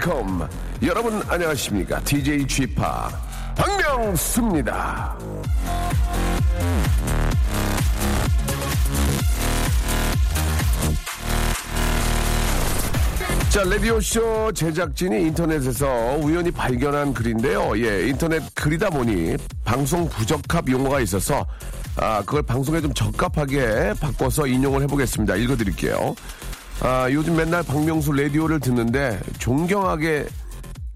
Welcome. 여러분 안녕하십니까? DJ Chip 박명수입니다. 자, 라디오쇼 제작진이 인터넷에서 우연히 발견한 글인데요. 예, 인터넷 글이다 보니 방송 부적합 용어가 있어서 아, 그걸 방송에 좀 적합하게 바꿔서 인용을 해보겠습니다. 읽어드릴게요. 아, 요즘 맨날 박명수 라디오를 듣는데 존경하게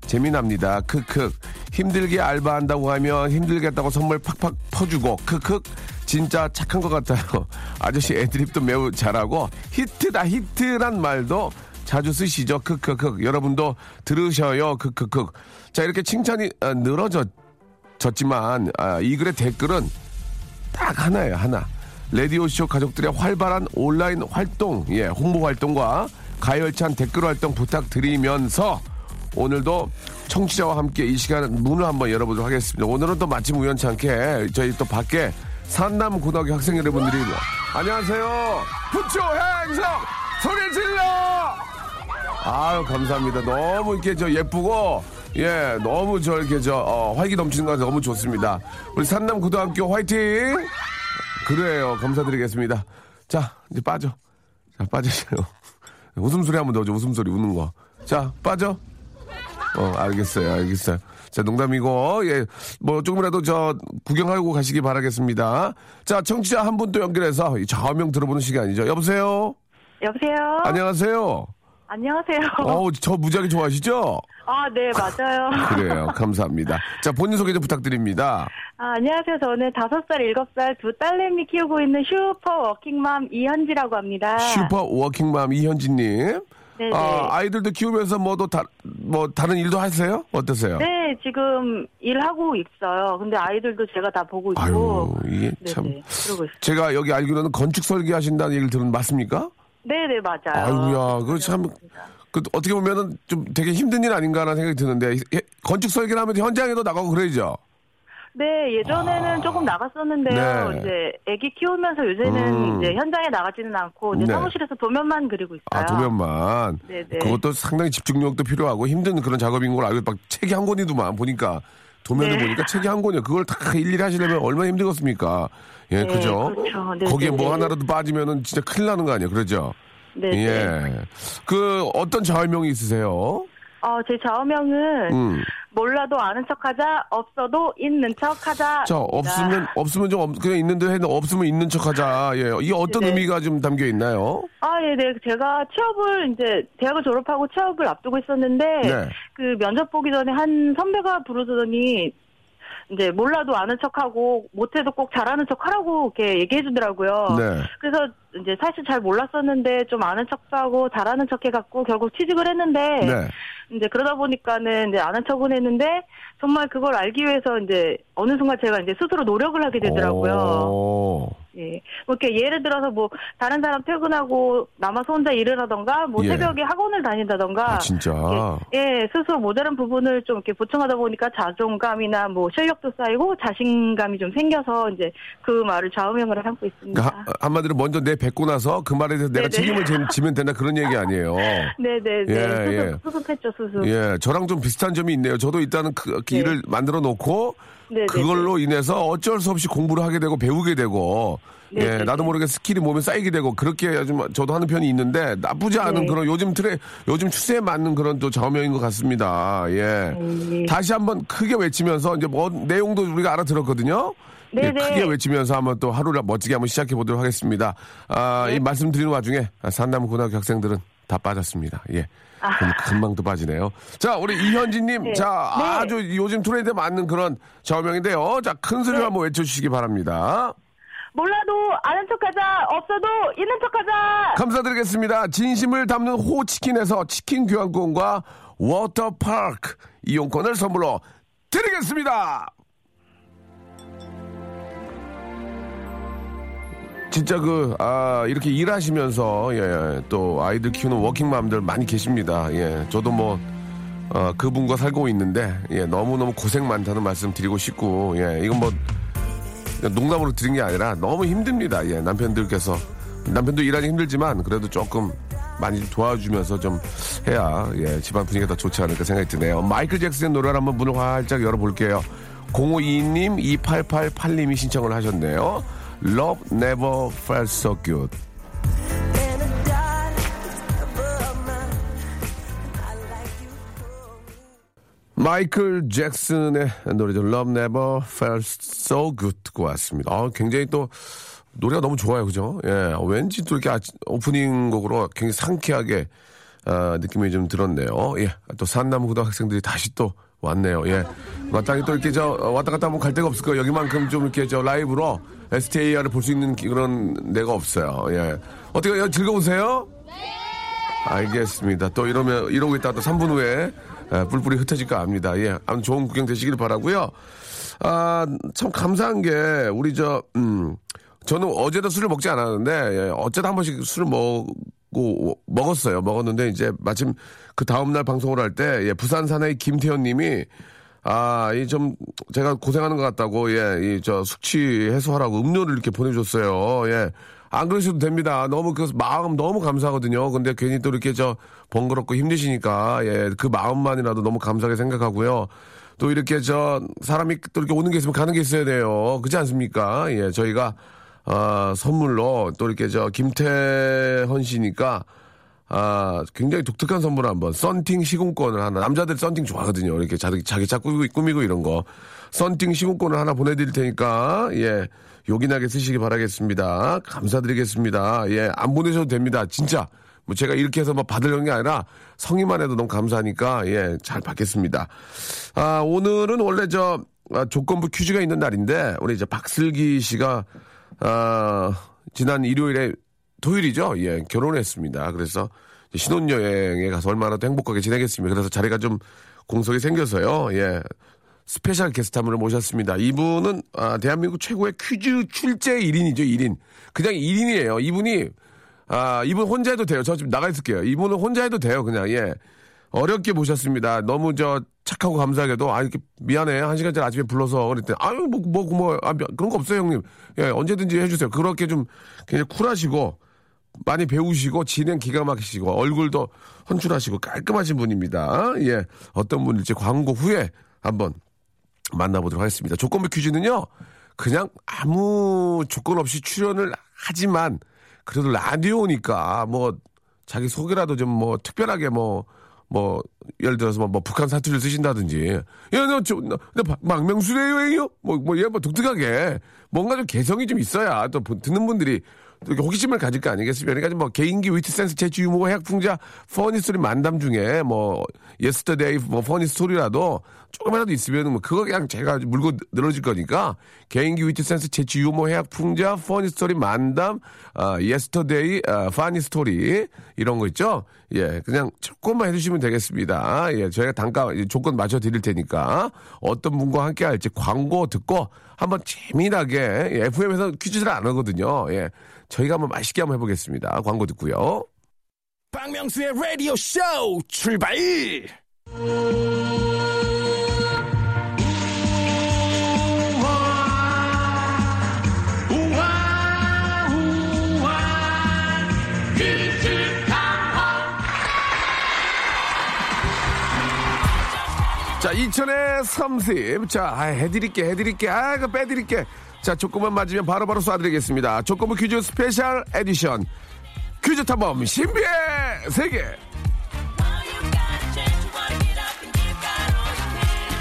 재미납니다. 크크. 힘들게 알바한다고 하면 힘들겠다고 선물 팍팍 퍼주고 크크. 진짜 착한 것 같아요. 아저씨 애드립도 매우 잘하고 히트다 히트란 말도 자주 쓰시죠. 크크크. 여러분도 들으셔요. 크크크. 자 이렇게 칭찬이 아, 늘어졌지만 아, 이 글의 댓글은 딱 하나예요. 하나. 라디오쇼 가족들의 활발한 온라인 활동, 예, 홍보 활동과 가열찬 댓글 활동 부탁드리면서 오늘도 청취자와 함께 이 시간 문을 한번 열어보도록 하겠습니다. 오늘은 또 마침 우연찮게 저희 또 밖에 산남 고등학교 학생 여러분들이 안녕하세요. 부초 행성 소리 질러. 아유 감사합니다. 너무 이렇게 저 예쁘고 예 너무 저 이렇게 저 어, 활기 넘치는 거 너무 좋습니다. 우리 산남 고등학교 화이팅. 그래요. 감사드리겠습니다. 자 이제 빠져. 자 빠지세요. 웃음소리 한번 넣어줘. 웃음소리 웃는 거. 자 빠져. 어, 알겠어요, 알겠어요. 자, 농담이고, 예, 뭐, 조금이라도 저, 구경하고 가시기 바라겠습니다. 자, 청취자 한 분 또 연결해서 이 좌우명 들어보는 시간이죠. 여보세요? 여보세요. 안녕하세요? 안녕하세요. 어우, 저 무지하게 좋아하시죠? 아, 네, 맞아요. 그래요. 감사합니다. 자, 본인 소개 좀 부탁드립니다. 아, 안녕하세요. 저는 다섯 살, 일곱 살 두 딸내미 키우고 있는 슈퍼 워킹맘 이현지라고 합니다. 슈퍼 워킹맘 이현지님. 네네. 아, 아이들도 키우면서 뭐도 다, 뭐, 다른 일도 하세요? 어떠세요? 네, 지금 일하고 있어요. 근데 아이들도 제가 다 보고 있고. 아유, 이게 네네, 참. 그러고 있어요. 제가 여기 알기로는 건축 설계 하신다는 얘기를 들은 맞습니까? 네네, 맞아요. 아이고야, 그거 참, 그, 어떻게 보면은 좀 되게 힘든 일 아닌가라는 생각이 드는데, 예, 건축 설계를 하면 현장에도 나가고 그래야죠. 네, 예전에는 조금 나갔었는데요. 네. 이제 아기 키우면서 요새는 음. 이제 현장에 나가지는 않고 이제 네. 사무실에서 도면만 그리고 있어요. 아, 도면만. 네 네. 그것도 상당히 집중력도 필요하고 힘든 그런 작업인 걸 알고 막 책이 한 권이더만 보니까 도면을 네. 보니까 책이 한 권이에요. 그걸 다 일일이 하시려면 얼마나 힘들겠습니까? 예, 네, 그죠? 그렇죠. 네, 거기에 네, 뭐 네. 하나라도 빠지면은 진짜 큰일 나는 거 아니에요? 그러죠? 네네. 예. 그 어떤 좌우명이 있으세요? 어, 제 좌우명은 음. 몰라도 아는 척하자, 없어도 있는 척하자. 자, 없으면, 없으면 좀, 없- 그냥 있는데 해도 없으면 있는 척 하자. 예. 이게 어떤 네네. 의미가 좀 담겨 있나요? 아, 예, 네. 제가 취업을 이제 대학을 졸업하고 취업을 앞두고 있었는데 네. 그 면접 보기 전에 한 선배가 부르더니 이제 몰라도 아는 척하고 못해도 꼭 잘하는 척하라고 이렇게 얘기해 주더라고요. 네. 그래서 이제 사실 잘 몰랐었는데 좀 아는 척도 하고 잘하는 척 해갖고 결국 취직을 했는데 네. 이제 그러다 보니까는 이제 아는 척은 했는데 정말 그걸 알기 위해서 이제 어느 순간 제가 이제 스스로 노력을 하게 되더라고요. 오. 예. 뭐 이렇게 예를 들어서 뭐 다른 사람 퇴근하고 남아서 혼자 일을 하던가 뭐 예. 새벽에 학원을 다닌다던가 아, 진짜. 이렇게, 예, 스스로 모자란 부분을 좀 이렇게 보충하다 보니까 자존감이나 뭐 실력도 쌓이고 자신감이 좀 생겨서 이제 그 말을 좌우명으로 삼고 있습니다. 그러니까 하- 한마디로 먼저 내 뱉고 나서 그 말에 대해서 내가 네네. 책임을 지- 지면 된다 그런 얘기 아니에요. 네네 네. 예, 예. 수습, 수습했죠, 수습. 예, 저랑 좀 비슷한 점이 있네요. 저도 일단은 그, 그 네. 일을 만들어 놓고 네네네. 그걸로 인해서 어쩔 수 없이 공부를 하게 되고 배우게 되고 예, 네네네. 나도 모르게 skill이 몸에 쌓이게 되고 그렇게 좀 저도 하는 편이 있는데 나쁘지 않은 네. 그런 요즘 트레 요즘 추세에 맞는 그런 또 좌우명인 것 같습니다. 예. 네. 다시 한번 크게 외치면서 이제 뭐 내용도 우리가 알아들었거든요. 예, 네네. 크게 외치면서 한번 또 하루를 멋지게 한번 시작해 보도록 하겠습니다. 아, 네. 이 말씀 드리는 와중에 산남 고등학교 학생들은 다 빠졌습니다. 예. 금, 금방 또 빠지네요. 자, 우리 이현진님. 네. 자, 네. 아주 요즘 트렌드에 맞는 그런 좌우명인데요. 자, 큰 소리로 네. 한번 외쳐주시기 바랍니다. 몰라도 아는 척하자. 없어도 있는 척하자. 감사드리겠습니다. 진심을 담는 호치킨에서 치킨 교환권과 워터파크 이용권을 선물로 드리겠습니다. 진짜 그, 아, 이렇게 일하시면서, 예, 또 아이들 키우는 워킹맘들 많이 계십니다. 예, 저도 뭐, 어, 그분과 살고 있는데, 예, 너무너무 고생 많다는 말씀 드리고 싶고, 예, 이건 뭐, 농담으로 드린 게 아니라 너무 힘듭니다. 예, 남편들께서. 남편도 일하기 힘들지만 그래도 조금 많이 좀 도와주면서 좀 해야 예, 집안 분위기가 더 좋지 않을까 생각이 드네요. 마이클 잭슨의 노래를 한번 문을 활짝 열어볼게요. 0522님, 2888님이 신청을 하셨네요. Love never felt so good. 마이클 잭슨의 노래죠. Love Never Felt So Good 듣고 왔습니다. 아, 굉장히 또 노래가 너무 좋아요. 그죠? 예. 왠지 또 이렇게 오프닝 곡으로 굉장히 상쾌하게 아, 느낌이 좀 들었네요. 예. 또 산남고등 학생들이 다시 또 왔네요. 예. 마땅히 또 이렇게 저 어, 왔다 갔다 하면 갈 데가 없을 거예요. 여기만큼 좀 이렇게 저 라이브로 STAR을 볼 수 있는 기- 그런 데가 없어요. 예. 어떻게 요 즐거우세요? 알겠습니다. 또 이러면 이러고 있다 또 3분 후에 에, 뿔뿔이 흩어질까 합니다. 예, 아무튼 좋은 구경 되시길 바라고요. 아, 참 감사한 게 우리 저 음, 저는 어제도 술을 먹지 않았는데 예, 어제도 한 번씩 술을 먹 고 먹었어요. 먹었는데 이제 마침 그 다음 날 방송을 할 때 예, 부산 사나이 김태현 님이 아, 이 좀 제가 고생하는 것 같다고 예, 이 저 숙취 해소하라고 음료를 이렇게 보내줬어요. 예. 안 그러셔도 됩니다. 너무 그 마음 너무 감사하거든요. 근데 괜히 또 이렇게 저 번거롭고 힘드시니까 예, 그 마음만이라도 너무 감사하게 생각하고요. 또 이렇게 저 사람이 또 이렇게 오는 게 있으면 가는 게 있어야 돼요. 그렇지 않습니까? 예, 저희가 아, 선물로 또 이렇게 저 김태헌 씨니까 아, 굉장히 독특한 선물을 한번 썬팅 시공권을 하나 남자들 썬팅 좋아하거든요. 이렇게 자기 자기 차 꾸미고, 꾸미고 이런 거 썬팅 시공권을 하나 보내드릴 테니까 예 요긴하게 쓰시기 바라겠습니다. 감사드리겠습니다. 예안 보내셔도 됩니다. 진짜 뭐 제가 이렇게 해서 뭐 받으려는 게 아니라 성의만 해도 너무 감사하니까 예 잘 받겠습니다. 아 오늘은 원래 저 아, 조건부 퀴즈가 있는 날인데 우리 이제 박슬기 씨가 아 지난 일요일에 토요일이죠. 예, 결혼했습니다. 그래서 신혼여행에 가서 얼마나 더 행복하게 지내겠습니까. 그래서 자리가 좀 공석이 생겨서요. 예. 스페셜 게스트 한 분을 모셨습니다. 이분은 아, 대한민국 최고의 퀴즈 출제 1인이죠, 1인. 그냥 1인이에요. 이분이 아, 이분 혼자 해도 돼요. 저 지금 나가 있을게요. 이분은 혼자 해도 돼요, 그냥. 예. 어렵게 모셨습니다. 너무 저 착하고 감사하게도 아 이렇게 미안해. 한 시간 전에 아침에 불러서 그랬더니 아유 뭐뭐 뭐, 아, 미- 그런 거 없어요 형님. 예 언제든지 해주세요. 그렇게 좀 굉장히 쿨하시고 많이 배우시고 진행 기가 막히시고 얼굴도 헌출하시고 깔끔하신 분입니다. 예 어떤 분일지 광고 후에 한번 만나보도록 하겠습니다. 조건부 퀴즈는요 그냥 아무 조건 없이 출연을 하지만 그래도 라디오니까 뭐 자기 소개라도 좀 뭐 특별하게 뭐 뭐 예를 들어서 뭐, 뭐 북한 사투리를 쓰신다든지. 야너저 망명수래요 형이요? 뭐뭐얘뭐 독특하게. 뭔가 좀 개성이 좀 있어야 또 보- 듣는 분들이 호기심을 가질 거 아니겠습니까? 그러니까 뭐 개인기, 위트 센스, 재치, 유머, 해학풍자, funny story 만담 중에 뭐 yesterday, 뭐 funny story라도 조금이라도 있으면 뭐 그거 그냥 제가 물고 늘어질 거니까 개인기, 위트 센스, 재치, 유머, 해학풍자, funny story 만담, 아, yesterday, 아, funny story 이런 거 있죠? 예, 그냥 조금만 해주시면 되겠습니다. 예, 저희가 단가 조건 맞춰 드릴 테니까 어떤 분과 함께 할지 광고 듣고 한번 재미나게 예, FM에서 퀴즈를 안 하거든요. 예, 저희가 한번 맛있게 한번 해보겠습니다. 광고 듣고요. 박명수의 라디오 쇼 출발! 자, 2000에 30. 자, 아, 해드릴게, 해드릴게. 아, 그 빼드릴게. 자, 조건만 맞으면 바로 바로 쏴드리겠습니다. 조건부 퀴즈 special edition. 퀴즈 탐험 신비의 세계.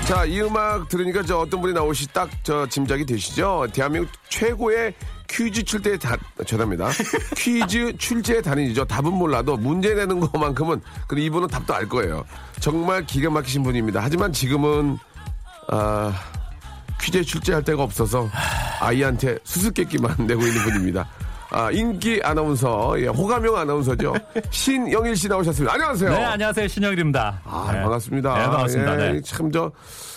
자, 이 음악 들으니까 저 어떤 분이 나오시 딱 저 짐작이 되시죠? 대한민국 최고의 퀴즈 출제의 다, 죄송합니다. 퀴즈 출제의 달인이죠. 답은 몰라도 문제 내는 것만큼은, 그 이분은 답도 알 거예요. 정말 기가 막히신 분입니다. 하지만 지금은, 아, 퀴즈에 출제할 데가 없어서 아이한테 수수께끼만 내고 있는 분입니다. 아, 인기 아나운서, 예, 호감형 아나운서죠. 신영일 씨 나오셨습니다. 안녕하세요. 네, 안녕하세요. 신영일입니다. 아, 네. 반갑습니다. 네, 반갑습니다. 예, 네. 참, 저,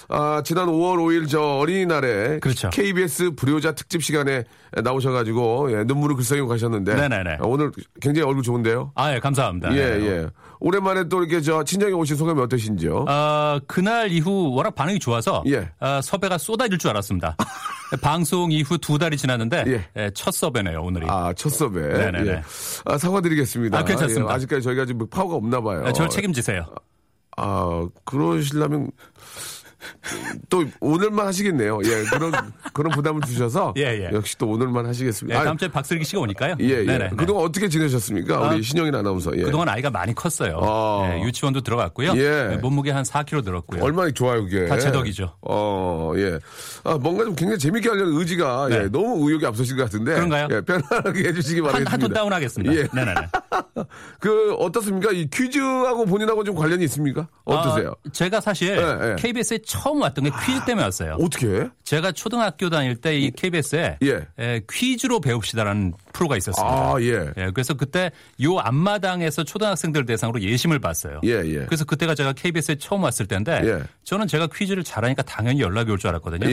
아, 지난 5월 5일 저 어린이날에 그렇죠. KBS 불효자 특집 시간에 나오셔가지고 예, 눈물을 글썽이고 가셨는데 네네네. 아, 오늘 굉장히 얼굴 좋은데요. 아, 예, 감사합니다. 예, 네. 예. 오랜만에 또 이렇게 저 친정에 오신 소감이 어떠신지요? 어, 그날 이후 워낙 반응이 좋아서 예. 어, 섭외가 쏟아질 줄 알았습니다. 방송 이후 두 달이 지났는데 예. 예, 첫 섭외네요, 오늘이. 아, 첫 섭외. 네네네. 예. 아, 사과드리겠습니다. 아, 괜찮습니다. 예, 아직까지 저희가 지금 파워가 없나 봐요. 네, 저를 책임지세요. 아, 그러시려면 또 오늘만 하시겠네요. 예, 그런 그런 부담을 주셔서 예, 예. 역시 또 오늘만 예, 하시겠습니다. 아, 다음 주에 박슬기 씨가 오니까요. 예, 예. 네네. 그동안 어떻게 지내셨습니까? 아, 우리 신영인 아나운서. 예. 그동안 아이가 많이 컸어요. 아. 예, 유치원도 들어갔고요. 예. 예, 몸무게 한 4kg 늘었고요. 얼마나 좋아요, 그게. 다제 덕이죠. 어, 예. 아, 뭔가 좀 굉장히 재밌게 하려는 의지가 네. 예, 너무 의욕이 앞서신 것 같은데. 그런가요? 예, 편안하게 해주시기 한, 바라겠습니다. 한톤 다운하겠습니다. 예. 네네네. 그, 어떻습니까? 이 퀴즈하고 본인하고 좀 관련이 있습니까? 어떠세요? 아, 제가 사실 예, 예. KBS에 처음 왔던 게 퀴즈 때문에 왔어요. 어떻게? 제가 초등학교 다닐 때 이 KBS에 예. 퀴즈로 배웁시다라는 프로가 있었습니다. 아, 예. 예, 그래서 그때 요 앞마당에서 초등학생들 대상으로 예심을 봤어요. 예, 예. 그래서 그때가 제가 KBS에 처음 왔을 때인데 예. 저는 제가 퀴즈를 잘하니까 당연히 연락이 올 줄 알았거든요.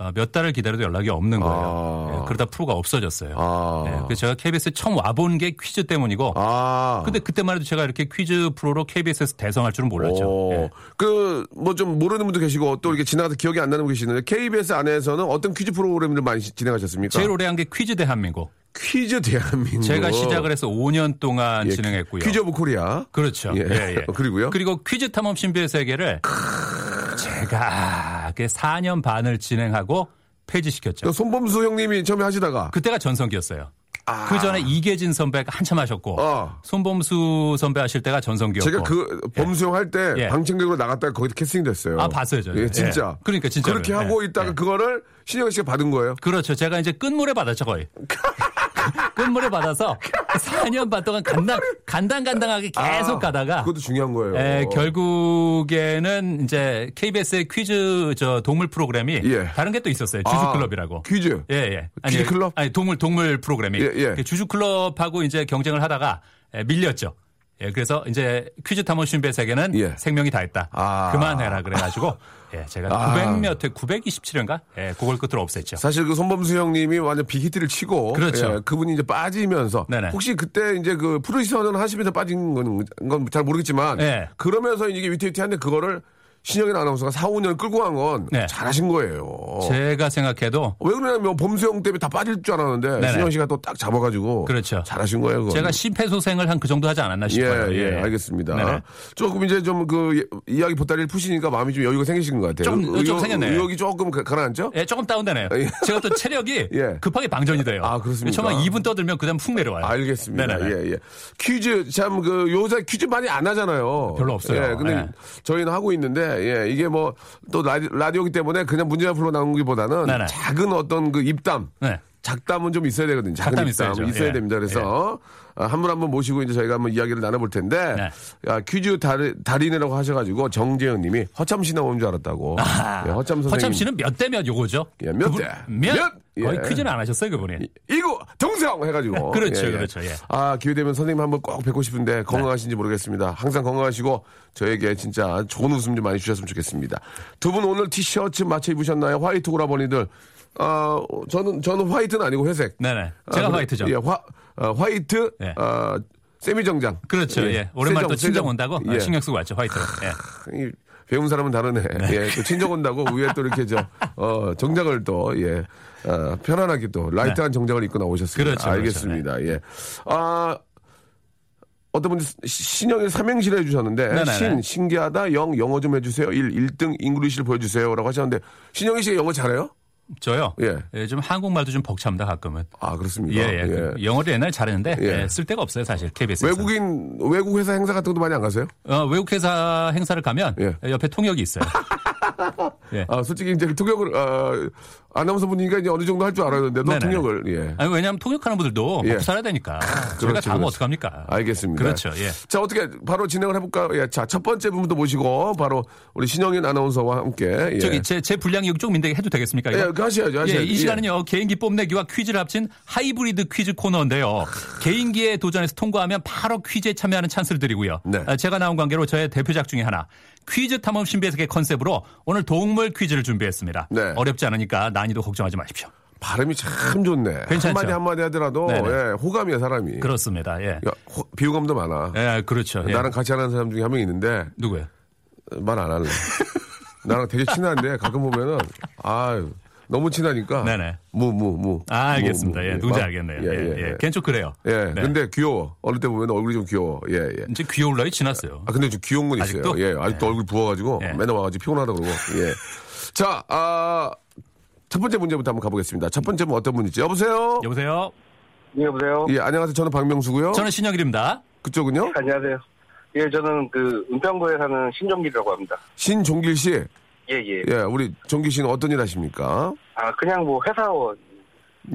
예. 어, 몇 달을 기다려도 연락이 없는 거예요. 아. 예, 그러다 프로가 없어졌어요. 아. 예, 그래서 제가 KBS에 처음 와본 게 퀴즈 때문이고 아. 근데 그때만 해도 제가 이렇게 퀴즈 프로로 KBS에서 대성할 줄은 몰랐죠. 오, 예. 그, 뭐 좀 모르는 분도 계시고 또 이렇게 지나가서 기억이 안 나는 분 계시는데 KBS 안에서는 어떤 퀴즈 프로그램을 많이 시- 진행하셨습니까? 제일 오래 한 게 퀴즈 대한민국. 퀴즈 대한민국. 제가 시작을 해서 5년 동안 예, 진행했고요. Quiz of Korea. 그렇죠. 예. 예, 예. 그리고요? 그리고 퀴즈 탐험 신비의 세계를 제가 그 4년 반을 진행하고 폐지시켰죠. 그 손범수 형님이 처음에 하시다가 그때가 전성기였어요. 그 전에 이계진 선배가 한참 하셨고 아. 손범수 선배 하실 때가 전성기였고. 제가 그 범수형 할때 예. 방청객으로 나갔다가 거기서 캐스팅 됐어요. 아, 봤어요, 저는. 예, 진짜. 예. 그러니까 진짜로요. 그렇게 하고 예. 있다가 예. 그거를 신영 씨가 받은 거예요. 그렇죠. 제가 이제 끝물에 받았죠, 거의. 끝물에 받아서 4년 반 동안 간당, 간당간당하게 계속 아, 가다가 그것도 중요한 거예요. 에, 결국에는 이제 KBS의 퀴즈 저 동물 프로그램이 예. 다른 게 또 있었어요. 아, 주주클럽이라고. 퀴즈. 예, 예. 퀴즈 클럽? 아니, 동물, 동물 프로그램이. 예, 예. 그 주주클럽하고 이제 경쟁을 하다가 에, 밀렸죠. 예, 그래서 이제 퀴즈 탐험 신비의 세계는 예. 생명이 다 했다. 아. 그만해라 그래가지고 예, 제가 아. 900몇 회, 927회인가? 예, 그걸 끝으로 없앴죠. 사실 그 손범수 형님이 완전 빅히트를 치고 그렇죠. 예, 그분이 이제 빠지면서 네네. 혹시 그때 이제 그 프로디서는 하시면서 빠진 건 잘 모르겠지만 네. 그러면서 이게 위태위태한데 그거를 신영인 아나운서가 4, 5년 끌고 간건 네. 잘하신 거예요. 제가 생각해도 왜 그러냐면 범수형 때문에 다 빠질 줄 알았는데 네네. 신영 씨가 또 딱 잡아가지고 그렇죠. 잘하신 거예요. 그건. 제가 심폐소생을 한 그 정도 하지 않았나 예, 싶어요. 예, 알겠습니다. 네네. 조금 이제 좀 그 이야기 보따리를 푸시니까 마음이 좀 여유가 생기신 것 같아요. 좀- 좀 생겼네요. 의욕이 조금 가- 가라앉죠? 예, 조금 다운되네요. 예. 제가 또 체력이 예. 급하게 방전이 돼요. 아, 그렇습니까? 정말 2분 떠들면 그다음 푹 내려와요. 알겠습니다. 네네네. 예, 예. 퀴즈, 참, 그, 요새 퀴즈 많이 안 하잖아요. 별로 없어요. 예, 근데 예. 저희는 하고 있는데, 예, 이게 뭐, 또 라디, 라디오기 때문에 그냥 문제만 풀어 나오는 것보다는 네네. 작은 어떤 그 입담. 네. 작담은 좀 있어야 되거든요. 작은 작담 입담 있어야죠. 있어야 예. 됩니다. 그래서 한분 한 분 모시고 이제 저희가 한번 이야기를 나눠볼 텐데 네. 아, 퀴즈 달, 달인이라고 하셔가지고 정재현 님이 허참 씨 나온 줄 알았다고. 예, 허참 선생님. 허참 씨는 몇 대 몇 요거죠? 예, 몇 대? 몇? 몇? 거의 예. 퀴즈는 안 하셨어요, 그분이. 이거 동성 해가지고 그렇죠, 그렇죠, 예. 아 기회 되면 선생님 한번 꼭 뵙고 싶은데 건강하신지 모르겠습니다. 항상 건강하시고 저에게 진짜 좋은 웃음 좀 많이 주셨으면 좋겠습니다. 두 분 오늘 티셔츠 맞춰 입으셨나요? 화이트 오라버니들. 아 저는 저는 white는 아니고 회색. 네네. 제가 아, 그래- white죠. 예, 화 어, white. 예. 어, 세미 정장. 그렇죠. 예. 오랜만에 또 친정 세정. 온다고 예. 신경 쓰고 왔죠, white로. 예. 이 배운 사람은 다르네. 예, 또 친정 온다고 위에 또 이렇게 저, 어, 정장을 또, 예, 어, 편안하게 또, light한 정장을 입고 나오셨습니다. 네. 그렇죠, 알겠습니다. 예. 아, 어떤 분이 시- 신영일 삼행시를 해주셨는데, 네네네. 신, 신기하다, 영, 영어 좀 해주세요. 일 1등 English를 보여주세요. 라고 하셨는데, 신영일 씨가 영어 잘해요? 저요. 예. 예, 좀 한국말도 좀 벅찹니다, 가끔은. 아, 그렇습니까? 예, 예. 그 영어를 옛날에 잘했는데 예. 예, 쓸 데가 없어요, 사실 KBS에서. 외국인, 외국 회사 행사 같은 것도 많이 안 가세요? 어, 외국 회사 행사를 가면 예. 옆에 통역이 있어요. 예. 아, 솔직히 이제 통역을, 아, 아나운서 분이니까 이제 어느 정도 할 줄 알았는데, 너 네네. 통역을, 예. 아니, 왜냐하면 통역하는 분들도 예. 먹고 살아야 되니까. 저희가 그렇죠, 다 하면 그렇죠. 어떡합니까? 알겠습니다. 그렇죠. 예. 자, 어떻게 바로 진행을 해볼까요? 예, 자, 첫 번째 분부터 모시고, 바로 우리 신영인 아나운서와 함께. 예. 저기 제, 제 분량이 여기 조금 있는데 해도 되겠습니까? 이거? 예, 그 하셔야죠, 예, 하셔야죠. 이 시간은요 개인기 뽐내기와 퀴즈를 합친 하이브리드 퀴즈 코너인데요. 개인기에 도전해서 통과하면 바로 퀴즈에 참여하는 찬스를 드리고요. 네. 아, 제가 나온 관계로 저의 대표작 중에 하나 퀴즈 탐험 신비의 세계 컨셉으로 오늘 동물 퀴즈를 준비했습니다. 네. 어렵지 않으니까 난이도 걱정하지 마십시오. 발음이 참 좋네. 괜찮죠? 한마디 한마디 하더라도, 네네. 예, 호감이야, 사람이. 그렇습니다. 예. 야, 호- 비호감도 많아. 예, 그렇죠. 예. 나랑 같이 하는 사람 중에 한 명 있는데, 누구예요? 말안 할래. 나랑 되게 친한데, 가끔 보면은, 아유, 너무 친하니까. 네네. 무, 무, 무. 아, 알겠습니다. 무, 무. 예, 누군지 막- 알겠네요. 예, 예, 예. 걔는 좀 그래요. 예, 네. 근데 귀여워. 어릴 때 보면 얼굴이 좀 귀여워. 예, 예. 이제 귀여울 나이 지났어요. 아, 근데 좀 귀여운 건 있어요. 아직도? 예, 아직도 얼굴 부어가지고 예. 맨날 와가지고 피곤하다 그러고. 예. 자, 아, 첫 번째 문제부터 한번 가보겠습니다. 첫 번째 분 어떤 분이지? 여보세요? 여보세요? 네, 여보세요? 예, 안녕하세요. 저는 박명수고요. 저는 신영일입니다. 그쪽은요? 안녕하세요. 예, 저는 그 은평구에 사는 신종길이라고 합니다. 신종길 씨. 예, 예. 예, 우리 종길 씨는 어떤 일 하십니까? 아, 그냥 뭐 회사원.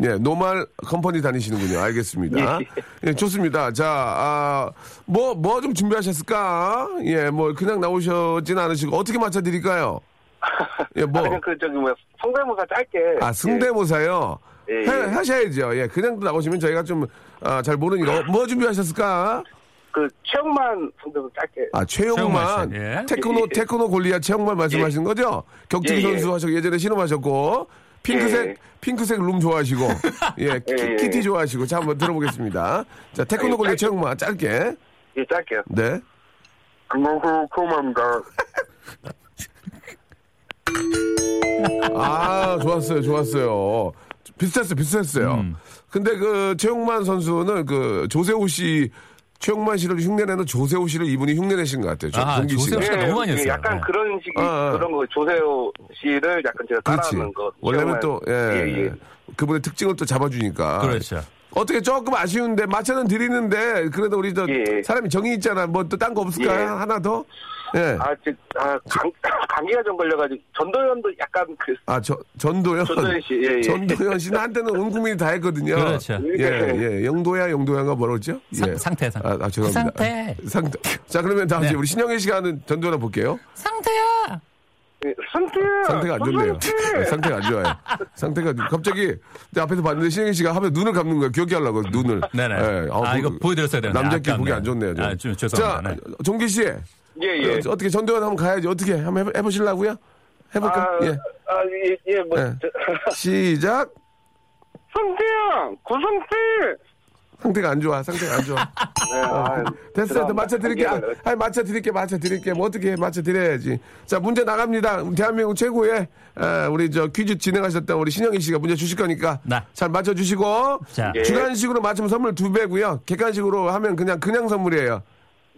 예, 노말 컴퍼니 다니시는군요. 알겠습니다. 예, 좋습니다. 자, 아, 뭐, 뭐 좀 준비하셨을까? 예, 뭐, 그냥 나오셨진 않으시고, 어떻게 맞춰드릴까요? 예, 뭐. 아, 그냥 그, 저기 뭐야, 성대모사 짧게. 아, 성대모사요? 예, 예. 해, 하셔야죠. 예, 그냥 나오시면 저희가 좀, 아, 잘 모르니까. 어, 뭐 준비하셨을까? 그, 최홍만 성대모사 짧게. 아, 씨, 예. 테크노, 예, 예. 테크노 골리앗 최홍만 말씀하시는 거죠? 격투기 예, 예. 선수 하셨고, 예전에 씨름하셨고, 핑크색, 예. 핑크색 룸 좋아하시고, 예, 키, 예, 예. 키티 좋아하시고. 자, 한번 들어보겠습니다. 자, 테크노 예, 골리앗 짧게. 최홍만, 짧게. 예, 짧게요. 네. 안녕하세요, 최홍만입니다. 아, 좋았어요, 좋았어요. 비슷했어요, 비슷했어요. 음. 근데 그 최용만 선수는 그 조세호 씨, 최용만 씨를 흉내내는 조세호 씨를 이분이 흉내내신 것 같아요. 조- 아, 종기 조세호 씨가. 씨가 너무 많이 했어요. 약간 예. 그런 식이, 아, 아. 그런 거, 조세호 씨를 약간 제가. 따라하는 거. 원래는 최영만. 또, 예, 예, 예. 그분의 특징을 또 잡아주니까. 그렇죠. 어떻게 조금 아쉬운데, 맞춰는 드리는데, 그래도 우리 저, 예. 사람이 정이 있잖아. 뭐 또 딴 거 없을까요? 예. 하나 더? 예. 아, 즉, 아, 감, 감기가 좀 걸려가지고, 전도연도 약간 그, 아, 저, 전도연. 전도연 씨, 예, 예. 전도연 씨는 한때는 온 국민이 다 했거든요. 그렇죠. 예, 예. 영도야, 영도야가 뭐라 그러죠? 상- 예. 상태, 상태. 아, 아, 죄송합니다. 상태. 상태. 자, 그러면 다음 네. 주에 우리 신영애 씨가 하는 전도연 볼게요. 상태야! 예, 상태야! 상태가 안 좋네요. 네, 상태가 안 좋아요. 상태가 갑자기 내 앞에서 봤는데 신영희 씨가 하면 눈을 감는 거예요. 기억이 하려고 눈을. 네네. 예, 아, 보- 이거 보여드렸어야 되는데. 남자끼리 아깝네. 보기 안 좋네요. 좀. 아, 좀 죄송합니다. 자, 네. 종기 씨. 예, 예. 어, 어떻게 전도연 한번 가야지. 어떻게 한번 해보, 해보 실라고요? 해볼까? 아, 예. 아, 예, 예, 뭐, 예. 저, 시작. 성태야! 고성태! 상태가 안 좋아. 상태가 안 좋아. 네, 아, 됐어요. 또 맞춰드릴게. 아, 아니, 맞춰드릴게. 맞춰드릴게. 뭐 어떻게 해. 맞춰드려야지. 자, 문제 나갑니다. 대한민국 최고의, 아, 우리 저 퀴즈 진행하셨던 우리 신영희 씨가 문제 주실 거니까. 네. 잘 맞춰주시고. 자. 예. 주간식으로 맞추면 선물 두 배고요. 객관식으로 하면 그냥, 그냥 선물이에요.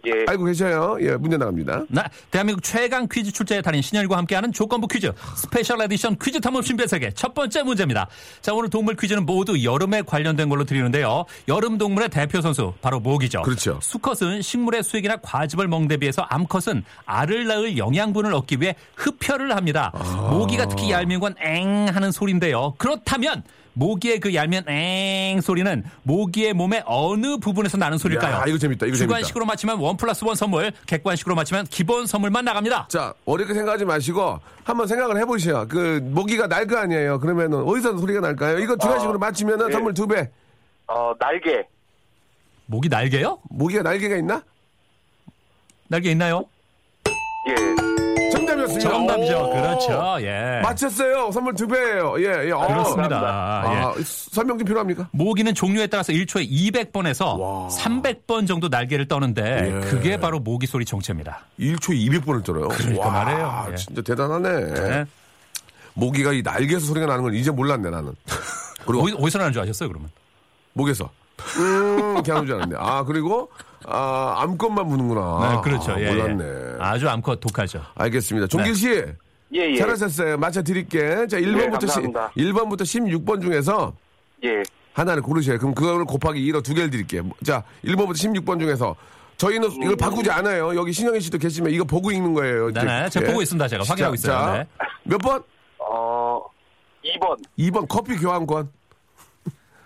예. 알고 계셔요? 예, 문제 나갑니다. 네, 대한민국 최강 퀴즈 출제의 달인 신영일과 함께하는 조건부 퀴즈 special edition 퀴즈 탐험 신비의 세계 첫 번째 문제입니다. 자, 오늘 동물 퀴즈는 모두 여름에 관련된 걸로 드리는데요. 여름 동물의 대표 선수 바로 모기죠. 그렇죠. 수컷은 식물의 수액이나 과즙을 먹는 데 비해서 암컷은 알을 낳을 영양분을 얻기 위해 흡혈을 합니다. 아. 모기가 특히 얄미운 건 엥 하는 소리인데요. 그렇다면 모기의 그 얄미운 엥 소리는 모기의 몸의 어느 부분에서 나는 소리일까요? 야, 이거 재밌다, 이거 재밌다. 주관식으로 맞히면 one plus one 선물, 객관식으로 맞히면 기본 선물만 나갑니다. 자, 어렵게 생각하지 마시고, 한번 생각을 해보세요. 그, 모기가 날 거 아니에요. 그러면은, 어디서 소리가 날까요? 이거 주간식으로 맞히면 은 예. 선물 두 배. 어, 날개. 모기 날개요? 모기가 날개가 있나? 날개 있나요? 예. 정답이었습니다. 정답이죠. 오. 그렇죠. 예. 맞췄어요. 선물 두 배예요. 예, 예. 어. 그렇습니다. 아, 예. 설명 좀 필요합니까? 모기는 종류에 따라서 1초에 200번에서 300번 정도 날개를 떠는데 예. 그게 바로 모기 소리 정체입니다. 1초 200번을 떨어요. 그러니까 와, 말이에요. 예. 진짜 대단하네. 네. 모기가 이 날개에서 소리가 나는 걸 이제 몰랐네, 나는. 그리고 어디, 어디서 나는 줄 아셨어요, 그러면? 목에서. 음, 이렇게 하는 줄 알았네. 아, 그리고, 아, 암컷만 부는구나. 네, 그렇죠. 아, 예, 예. 몰랐네. 아주 암컷 독하죠. 알겠습니다. 종길 씨. 예, 예. 잘하셨어요. 맞춰 드릴게. 자, 1번부터, 시, 감사합니다. 1번부터 16번 중에서 예. 하나를 고르셔요. 그럼 그거를 곱하기 2로 두 개를 드릴게요. 자, 1번부터 16번 중에서 저희는 이걸 바꾸지 않아요. 여기 신영희 씨도 계시면 이거 보고 읽는 거예요. 네 네. 제가 예. 보고 있습니다. 제가 확인하고 자, 있어요. 자, 네. 몇 번? 어, 2번. 2번 커피 교환권.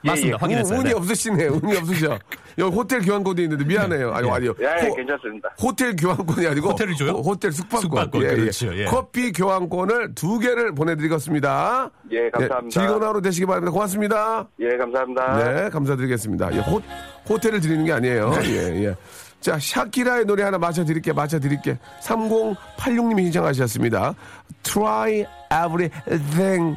맞습니다. 확인했어요. 운이 네. 없으시네. 운이 없으셔. 여기 호텔 교환권도 있는데 미안해요. 아니, 아니요. 예, 예, 호- 괜찮습니다. 호텔 교환권이 아니고 호텔을 줘요? 호- 호텔 숙박권. 숙박권, 그렇죠, 예. 커피 교환권을 두 개를 보내드리겠습니다. 예, 감사합니다. 즐거운 하루 되시기 바랍니다. 고맙습니다. 예, 감사합니다. 네, 감사드리겠습니다. 예, 호, 호텔을 드리는 게 아니에요. 네. 예, 예. 자, 샤키라의 노래 하나 맞춰드릴게, 맞춰드릴게. 3086님이 신청하셨습니다. Try everything.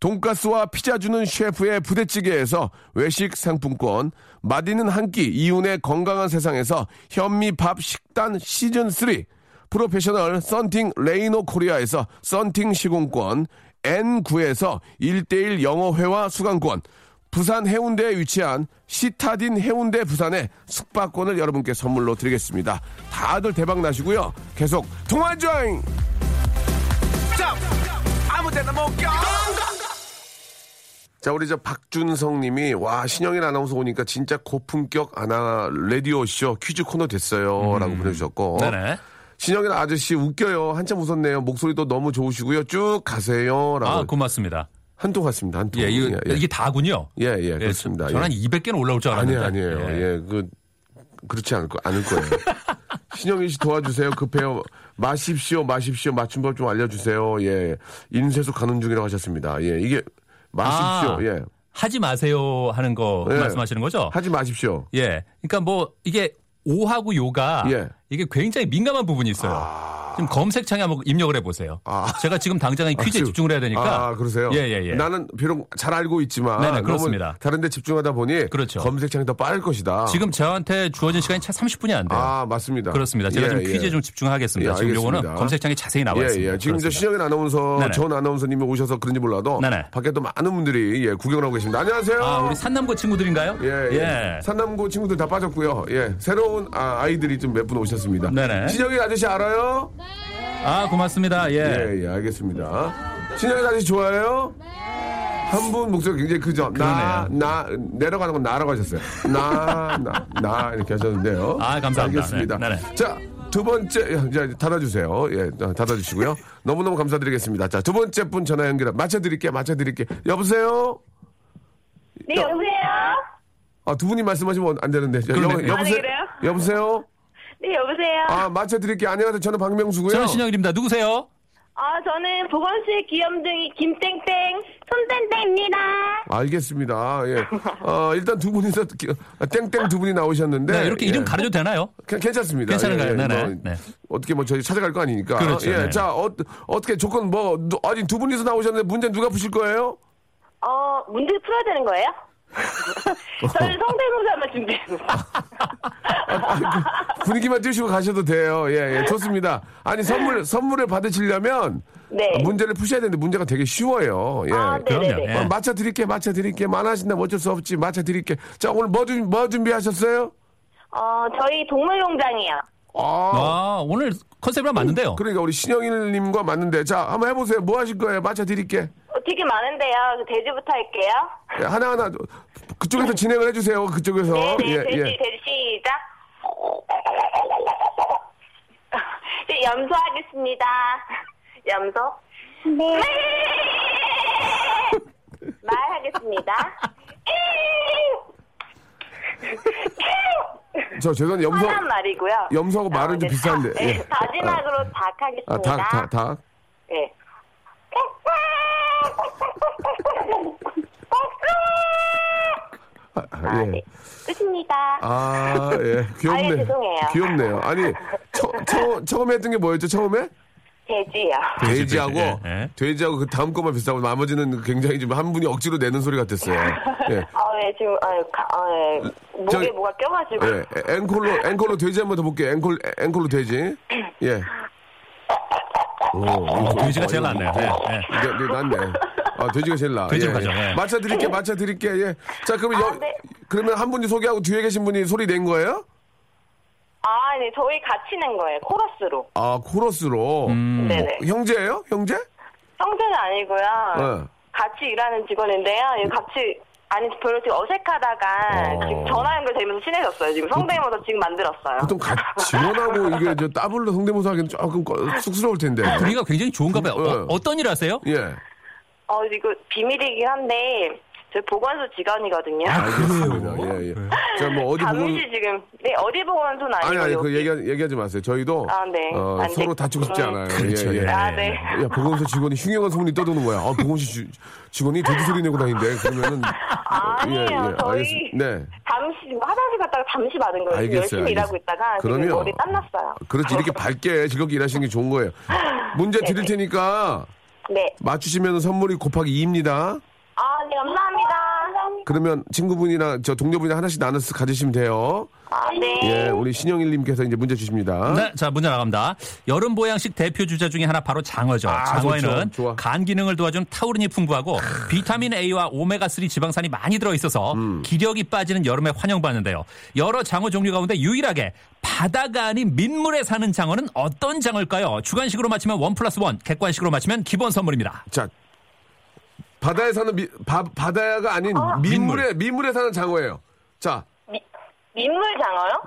돈가스와 피자 주는 셰프의 부대찌개에서 외식 상품권, 맛있는 한 끼 이윤의 건강한 세상에서 현미밥 식단 시즌 3, 프로페셔널 썬팅 레이노 코리아에서 썬팅 시공권, N9에서 1대1 영어회화 수강권, 부산 해운대에 위치한 시타딘 해운대 부산의 숙박권을 여러분께 선물로 드리겠습니다. 다들 대박 나시고요. 계속 통화 조잉! 자, 우리 저 박준성 님이, 와, 신영일 아나운서 오니까 진짜 고품격 아나, 라디오쇼 퀴즈 코너 됐어요. 라고 보내주셨고. 음. 네네. 신영일 아저씨 웃겨요. 한참 웃었네요. 목소리도 너무 좋으시고요. 쭉 가세요. 라고. 아, 고맙습니다. 한통 같습니다. 한통. 예, 이거, 예, 예. 이게 다군요. 예, 예, 그렇습니다. 저는 한 예. 200개는 올라올 줄 알았는데. 아니에요, 아니에요. 예, 그, 그렇지 않을, 거, 않을 거예요. 신영일 씨 도와주세요. 급해요. 마십시오, 마십시오. 맞춤법 좀 알려주세요. 예. 인쇄소 가는 중이라고 하셨습니다. 예, 이게, 마십시오. 아. 예. 하지 마세요 하는 거 예. 말씀하시는 거죠? 하지 마십시오. 예. 그러니까 뭐 이게 오하고 요가 예. 아. 이게 굉장히 민감한 부분이 있어요. 지금 검색창에 한번 입력을 해보세요. 제가 지금 당장 이 퀴즈에 지금- 집중을 해야 되니까. 아, 그러세요? 예, 예, 예. 나는 비록 잘 알고 있지만. 네네, 그렇습니다. 다른 데 집중하다 보니. 그렇죠. 검색창이 더 빠를 것이다. 지금 저한테 주어진 시간이 채 30분이 안 돼요. 아, 맞습니다. 그렇습니다. 제가 예, 좀 예. 퀴즈에 좀 집중하겠습니다. 예, 지금 요거는. 검색창에 자세히 나와 예, 있습니다. 예. 지금 저 그렇습니다. 신영일 아나운서, 네네. 전 아나운서님이 오셔서 그런지 몰라도. 네네. 밖에 또 많은 분들이, 예, 구경을 하고 계십니다. 안녕하세요. 아, 우리 산남고 친구들인가요? 예, 예. 산남고 친구들 다 빠졌고요. 예. 새로운 아, 이들이 좀 몇 분 오셨습니다. 네네. 신영일 아저씨 알아요? 아, 고맙습니다. 예. 예, 예, 알겠습니다. 신영일 아저씨 좋아해요? 한분 목소리 굉장히 크죠? 나, 나, 내려가는 건 나라고 하셨어요. 나, 나, 나, 이렇게 하셨는데요. 아, 감사합니다. 알겠습니다. 네, 네네. 자, 두 번째, 이제 닫아주세요. 예, 어, 닫아주시고요. 너무너무 감사드리겠습니다. 자, 두 번째 분 전화 연결, 맞춰드릴게요, 맞춰드릴게요. 여보세요? 네, 여 보세요? 아, 두 분이 말씀하시면 안 되는데. 여, 아, 여보세요? 그래요? 여보세요? 네, 여보세요? 아, 맞춰드릴게요. 안녕하세요. 저는 박명수고요. 저는 신영일입니다. 누구세요? 아, 저는 보건실 귀염둥이 김땡땡 손땡땡입니다. 알겠습니다. 예. 어, 일단 두 분이서 기- 아, 땡땡 두 분이 나오셨는데 네, 이렇게 예. 이름 가려도 되나요? 괜- 괜찮습니다. 괜찮은가요? 예, 예. 네네. 뭐, 네. 어떻게 뭐 저희 찾아갈 거 아니니까. 그렇죠. 예. 네. 자, 어, 어떻게 조건 뭐 누- 아니 두 분이서 나오셨는데 문제 누가 푸실 거예요? 어, 문제 풀어야 되는 거예요? 저는 성대모사만 준비했어요. 분위기만 띄우시고 가셔도 돼요. 예, 예. 좋습니다. 아니 선물 선물을 받으시려면 네. 문제를 푸셔야 되는데 문제가 되게 쉬워요. 예. 아, 네네네. 그럼요. 예. 어, 맞춰 드릴게, 맞춰 드릴게. 만하신다면 어쩔 수 없지. 맞춰 드릴게. 자, 오늘 뭐, 준- 뭐 준비하셨어요? 어, 저희 동물농장이요. 아, 아, 오늘 컨셉이랑 맞는데요. 그러니까 우리 신영일님과 맞는데 자 한번 해보세요. 뭐 하실 거예요? 맞춰 드릴게. 어, 되게 많은데요. 돼지부터 할게요. 예, 하나하나 그쪽에서 진행을 해주세요. 그쪽에서 네네, 예, 돼지, 예. 돼지 시작. 네, 염소 하겠습니다. 염소. 네. 말 하겠습니다. 저 죄송한데 염소 화난 말이고요. 염소하고 말은 좀 네, 비슷한데. 다- 네, 예. 마지막으로 닭 하겠습니다. 아, 닭, 닭, 닭. 예. 아, 예. 끝입니다. 아, 예. 귀엽네. 아 예 죄송해요. 귀엽네요. 아니, 처, 처, 처음에 했던 게 뭐였죠, 처음에? 돼지요. 돼지하고, 돼지, 예. 돼지하고 그 다음 것만 비슷하고 나머지는 굉장히 좀한 분이 억지로 내는 소리 같았어요. 예. 아, 예, 지금, 아, 가, 아, 예. 목에 저기- 뭐가 껴가지고. 예. 앵콜로, 앵콜로 돼지 한 번 더 볼게요. 앵콜, 앵콜로 돼지. 예. 오, 어, 돼지가 제일 낫네요. 예, 예. 네, 네, 낫네. 아, 돼지가 제일 나. 돼지로 가죠, 예. 맞춰 드릴게, 맞춰 드릴게. 예. 자, 그러면 아, 여, 네. 그러면 한 분이 소개하고 뒤에 계신 분이 소리 낸 거예요? 아, 네, 저희 같이 낸 거예요. 코러스로. 아, 코러스로. 음. 네네. 형제예요? 형제? 형제는 아니고요. 네. 같이 일하는 직원인데요. 예, 같이, 아니, 별로 지금 어색하다가 어. 지금 전화 연결되면서 친해졌어요. 지금 성대모사 지금 만들었어요. 보통 같이 지원하고 이게 저 더블로 성대모사 하기는 조금 꺼- 쑥스러울 텐데. 분위기가 굉장히 좋은가 봐요. 네. 어, 어떤 일 하세요? 예. 어, 이거 비밀이긴 한데, 저희 보건소 직원이거든요. 알겠습니다. 예, 예. 자, 뭐 어디 보건 잠시 지금, 네, 어디 보건소는 아니고. 아니 아니 그. 얘기 얘기하지 마세요. 저희도 아, 네. 어, 안 서로 돼. 다치고 싶지 음. 않아요. 그렇죠, 예, 예. 예. 아, 네. 야, 보건소 직원이 흉흉한 소문이 떠도는 거야. 아, 보건소 지- 직원이 돼지 소리 내고 다니는데 그러면은 아니에요. 저희 알겠습니다. 네. 잠시 화장실 갔다가 잠시 받은 거예요. 알겠어요, 열심히 알겠어요. 일하고 있다가 그럼요. 머리 땀났어요. 그렇지 이렇게 밝게 즐겁게 일하시는 게 좋은 거예요. 문제 드릴 테니까 네. 맞추시면 선물이 곱하기 2입니다. 아, 네, 감사합니다. 그러면 친구분이나 저 동료분이랑 하나씩 나눠서 가지시면 돼요. 아, 네. 예, 우리 신영일님께서 이제 문제 주십니다. 네, 자 문제 나갑니다. 여름 보양식 대표 주자 중에 하나 바로 장어죠. 아, 장어에는 좋죠. 좋아. 간 기능을 도와준 타우린이 풍부하고 비타민 A와 오메가 3 지방산이 많이 들어 있어서 음. 기력이 빠지는 여름에 환영받는데요. 여러 장어 종류 가운데 유일하게 바다가 아닌 민물에 사는 장어는 어떤 장어일까요? 주관식으로 맞히면 원 플러스 원, 객관식으로 맞히면 기본 선물입니다. 자, 바다에 사는 미, 바, 바다가 아닌 민물에 민물에 사는 장어예요. 자, 미, 민물 장어요?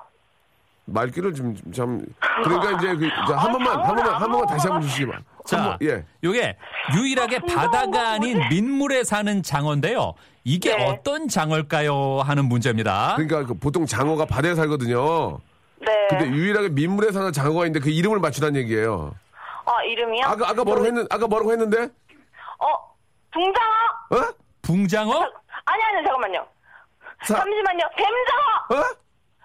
말귀를 좀 참 그러니까 이제 그, 자, 한 아, 번만 한 번만 한 번만 다시 한번 주시기 바. 자, 예. 요게 유일하게 바다가 아닌 민물에 사는 장어인데요. 이게 네. 어떤 장어일까요? 하는 문제입니다. 그러니까 그 보통 장어가 바다에 살거든요. 네. 근데 유일하게 민물에 사는 장어가 있는데 그 이름을 맞추다는 얘기예요. 아, 이름이요? 아까 아까 뭐라고 했는 아까 뭐라고 했는데? 어, 붕장어? 어? 붕장어? 아니, 아니, 잠깐만요. 사- 잠시만요. 뱀장어! 어?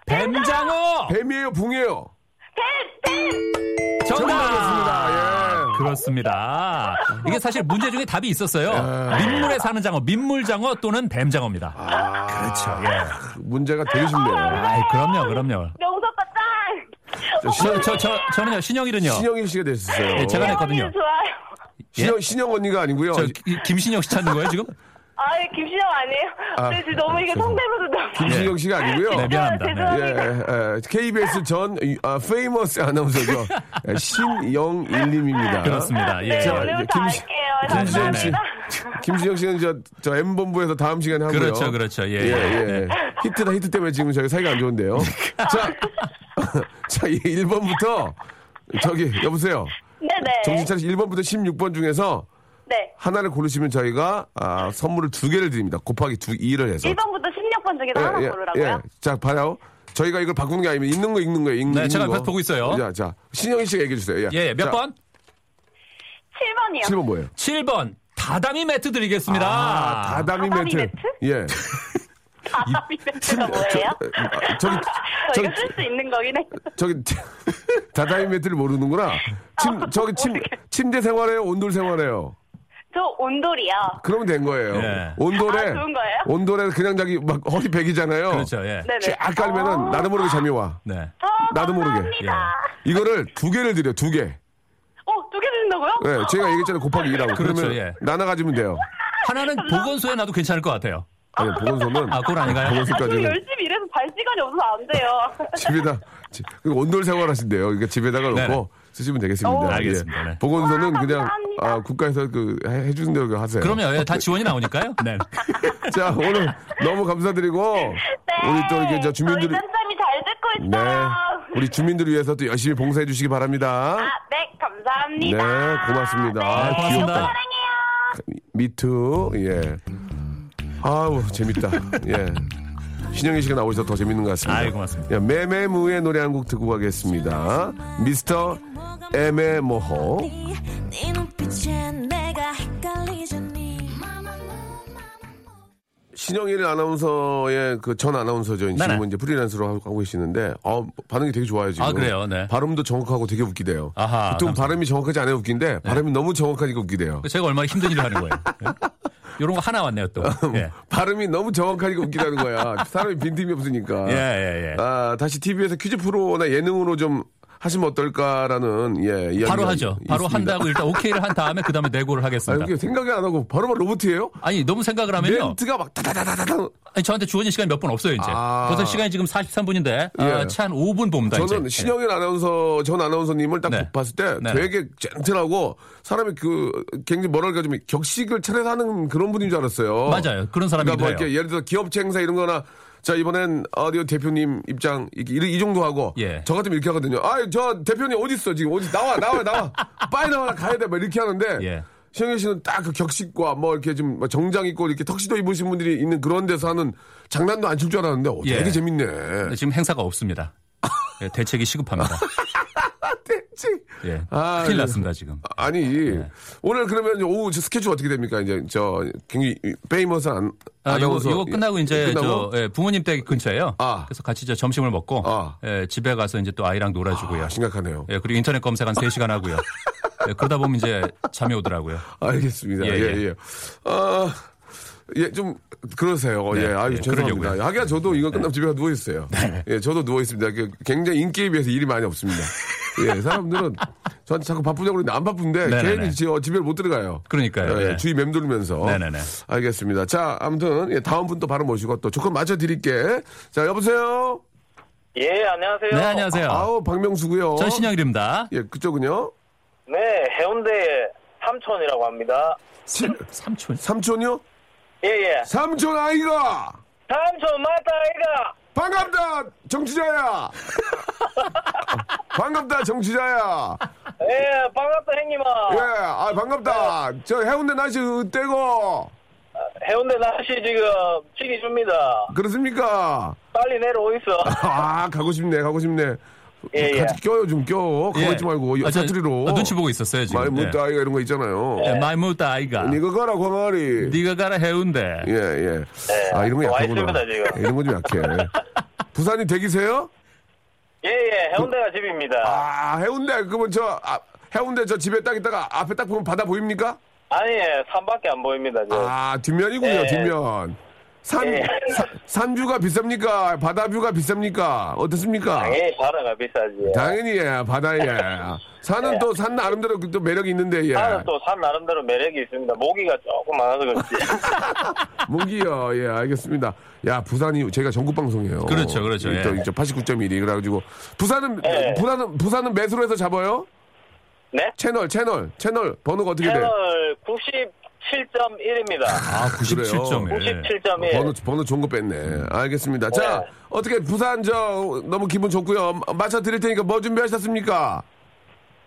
뱀장어! 뱀이에요, 붕이에요. 뱀! 뱀! 정답이었습니다. 예. 그렇습니다. 이게 사실 문제 중에 답이 있었어요. 아. 민물에 사는 장어, 민물장어 또는 뱀장어입니다. 아. 그렇죠. 예. 문제가 되게 쉽네요. 아이, 그럼요, 그럼요. 명석과 짱! 저, 저, 저, 저는요, 신영일은요. 신영일 씨가 됐었어요. 예, 제가 냈거든요. 좋아요. 신영, 신영 언니가 아니고요. 저, 기- 김신영 씨 찾는 거예요, 지금? 아, 김신영 아니에요? 아, 네, 지금 너무 이게 성대모사 너무. 김신영 씨가 아니고요. 네, 미안합니다. 네. 죄송합니다. 예, 예, KBS 전 아, famous 아나운서죠. 예, 신영일님입니다. 그렇습니다. 예. 네, 자, 오늘부터 김시- 할게요. 김신영 씨, 감사합니다. 김신영 씨는 저, 저 M본부에서 다음 시간에 하고요. 그렇죠, 그렇죠. 예, 예, 예. 예. 히트다, 히트 때문에 지금 저희 사이가 안 좋은데요. 자, 자, 1번부터, 저기, 여보세요. 네네. 정신 차리시 1번부터 16번 중에서 네. 하나를 고르시면 저희가 아, 선물을 두 개를 드립니다. 곱하기 두, 2를 해서. 1번부터 16번 중에서 하나 고르라고요? 자, 봐요. 저희가 이걸 바꾸는 게 아니면 있는 거 읽는 거예요. 읽는, 네, 읽는 제가 거. 보고 있어요. 자, 자. 신영희 씨가 얘기해 주세요. 예, 몇 자, 번? 7번이요. 7번 뭐예요? 7번. 다다미 매트 드리겠습니다. 아, 다다미 다다미 매트. 매트? 예. 다다미 매트가 뭐예요? 아, 저기, 저기, 저희가 쓸수 있는 거긴 해. 저기, 다다미 매트를 모르는구나. 침, 저기 침, 침대 생활해요? 온돌 생활해요? 저 온돌이요. 그러면 된 거예요. 예. 온돌에, 아, 좋은 거예요? 온돌에 그냥 자기 막 허리 백이잖아요. 그렇죠, 예. 쫙 깔면은 나도 모르게 잠이 와. 네. 어, 나도 모르게. 감사합니다. 이거를 두 개를 드려, 두 개. 어, 두 개 드린다고요? 네, 제가 얘기했잖아요. 곱하기 2라고. 그렇죠, 그러면 예. 나눠 가지면 돼요. 하나는 보건소에 놔도 괜찮을 것 같아요. 아니, 보건소는. 아, 그건 아닌가요? 저 보건소까지는 열심히 일해서 발 시간이 없어서 안 돼요. 집에다, 지- 그 온돌 생활 하신대요. 그러니까 집에다가 놓고 네네. 쓰시면 되겠습니다. 오. 알겠습니다. 네. 보건소는 와, 그냥. 아, 국가에서 그, 해- 해주는 대로 하세요. 그럼요. 예, 다 지원이 나오니까요. 네. 자, 오늘 너무 감사드리고, 네. 우리 또 이렇게 저 주민들, 잘 듣고 네, 있어요. 우리 주민들을 위해서 또 열심히 봉사해 주시기 바랍니다. 아, 네, 감사합니다. 네, 고맙습니다. 네, 아, 고맙습니다. 사랑해요. 미투, 예. 아우, 재밌다. 예. 신영희 씨가 나오셔서 더 재밌는 것 같습니다. 아이, 고맙습니다. 야, 매매무의 노래 한 곡 듣고 가겠습니다. 미스터 에메모호. 네 신영일 아나운서의 그 전 아나운서죠. 지금은 이제 프리랜서로 하고, 계시는데, 어, 반응이 되게 좋아요, 지금. 아, 그래요? 네. 발음도 정확하고 되게 웃기대요. 아하, 보통 감사합니다. 발음이 정확하지 않아야 웃긴데, 발음이 너무 정확하니까 웃기대요. 제가 얼마나 힘든 일을 하는 거예요. 이런 거 하나 왔네요, 또. 예. 발음이 너무 정확하니까 웃기다는 거야. 사람이 빈틈이 없으니까. 예, 예, 예. 아, 다시 TV에서 퀴즈 프로나 예능으로 좀 하시면 어떨까라는, 예, 이야기가 바로 하죠. 바로 있습니다. 한다고 일단 오케이를 한 다음에 그 다음에 내고를 아, 하겠습니다. 이게 생각이 안 하고 바로바로 로봇이에요? 아니, 너무 생각을 하면요. 멘트가 막 다다다다다. 아니, 저한테 주어진 시간이 몇분 없어요, 이제. 아. 벌써 시간이 지금 43분인데, 예. 채한 5분 봅니다, 저는 이제. 신영일 아나운서, 전 아나운서님을 딱 네. 봤을 때 네. 되게 젠틀하고 사람이 그 굉장히 뭐랄까 좀 격식을 차려서 하는 그런 분인 줄 알았어요. 맞아요. 그런 사람이기도 그러니까 뭐. 이렇게 예를 들어 기업체 행사 이런 거나 자, 이번엔 어디오 대표님 입장 이렇게 이, 이 정도 하고 예. 저 같으면 이렇게 하거든요. 아, 저 대표님 어디 있어? 지금 어디 나와 나와 나와. 빨리 나와 가야 돼. 막 이렇게 하는데 예. 신영일 씨는 딱 그 격식과 뭐 이렇게 좀 정장 입고 이렇게 턱시도 입으신 분들이 있는 그런 데서 하는 장난도 안 칠 줄 알았는데 어, 되게 예. 재밌네. 지금 행사가 없습니다. 예, 대책이 시급합니다. 예. 아, 큰일 예. 났습니다, 지금. 아니 오늘 그러면 오후 저 스케줄 어떻게 됩니까? 이제 저 굉장히 페이머스한 아, 이거, 이거 끝나고 이제 끝나고? 저 예, 부모님 댁 근처에요. 아. 그래서 같이 저 점심을 먹고 아. 예, 집에 가서 이제 또 아이랑 놀아주고요. 아, 심각하네요. 예, 그리고 인터넷 검색 한 3시간 하고요. 예, 그러다 보면 이제 잠이 오더라고요. 알겠습니다. 예, 예, 예. 예. 아, 예, 좀, 그러세요. 네, 예, 아유, 예, 죄송합니다. 네. 하기야 저도 이거 끝나면 집에 가 누워 있어요. 예, 저도 누워 있습니다. 그 굉장히 인기에 비해서 일이 많이 없습니다. 예, 사람들은 저한테 자꾸 바쁘냐고 그러는데 안 바쁜데 네네네. 괜히 저 집에 못 들어가요. 그러니까요. 예, 예. 주위 맴돌면서. 네네네. 알겠습니다. 자, 아무튼, 예, 다음 분 또 바로 모시고 또 조건 맞춰 드릴게. 자, 여보세요? 예, 안녕하세요. 네, 안녕하세요. 아우, 박명수고요 전 신영일입니다. 예, 그쪽은요? 네, 해운대 삼촌이라고 합니다. 치- 삼촌. 삼촌이요? 예, 예. 삼촌 아이가! 삼촌 맞다, 아이가! 반갑다 정치자야. 반갑다 정치자야. 예, 반갑다, 형님아. 예 아 반갑다. 저 해운대 날씨 어때고? 해운대 날씨 지금 치기 줍니다. 그렇습니까? 빨리 내려오 있어. 아 가고 싶네 가고 싶네 예, 예. 같이 껴요 좀껴 가고 있지 말고 아, 저- 사투리로 아, 눈치 보고 있었어요, 지금. 많이 묻다 아이가 이런 거 있잖아요 예, 많이 묻다, 아이가. 니가 가라 광아리 네가 가라 해운대. 예 예 아 이런 거와 약하구나. 예, 이런 거 좀 약해 부산이 대기세요 예, 예, 해운대가 집입니다. 아 해운대 그러면 저 아, 해운대 저 집에 딱 있다가 앞에 딱 보면 바다 보입니까 아니, 예, 산밖에 안 보입니다, 지금. 아, 뒷면이군요, 예. 뒷면. 산, 예. 사- 산뷰가 비쌉니까? 바다뷰가 비쌉니까? 어떻습니까? 당연히 바다가 비싸지. 당연히, 예, 바다에. 산은 예. 또산 나름대로 또 매력이 있는데, 예. 나는 또산 나름대로 매력이 있습니다. 모기가 조금 많아서 그렇지. 모기요, 예, 알겠습니다. 야, 부산이 제가 전국방송이에요. 그렇죠, 그렇죠, 또 예. 이제 89.1이. 그래가지고. 부산은, 예. 부산은, 부산은 매수로 해서 잡아요? 네? 채널, 채널, 채널, 번호가 어떻게 돼요? 채널 97.1입니다. 아, 97.1. 97.1. 번호, 번호 좋은 거 뺐네. 알겠습니다. 자, 네. 어떻게 부산 저 너무 기분 좋고요. 맞춰 드릴 테니까 뭐 준비하셨습니까?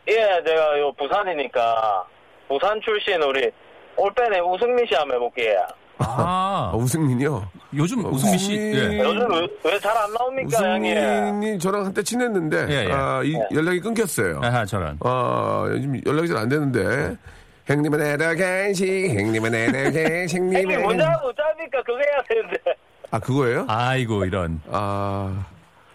예, 제가 요 부산이니까 부산 출신 우리 올빼미 우승민 씨 한번 해볼게요. 아, 아, 우승민이요. 요즘 우승민 씨. 예. 요즘 왜 잘 안 나옵니까, 형님? 우승민이 저랑 한때 친했는데 예, 예. 아, 이, 연락이 끊겼어요. 아하, 저런. 아, 요즘 연락이 잘 안 되는데. 행님은 애들 간식, 행님은 애들 간식, 형님 행님은 문자하고 짭니까? 그거 해야 되는데. 아, 그거예요? 아이고, 이런. 아,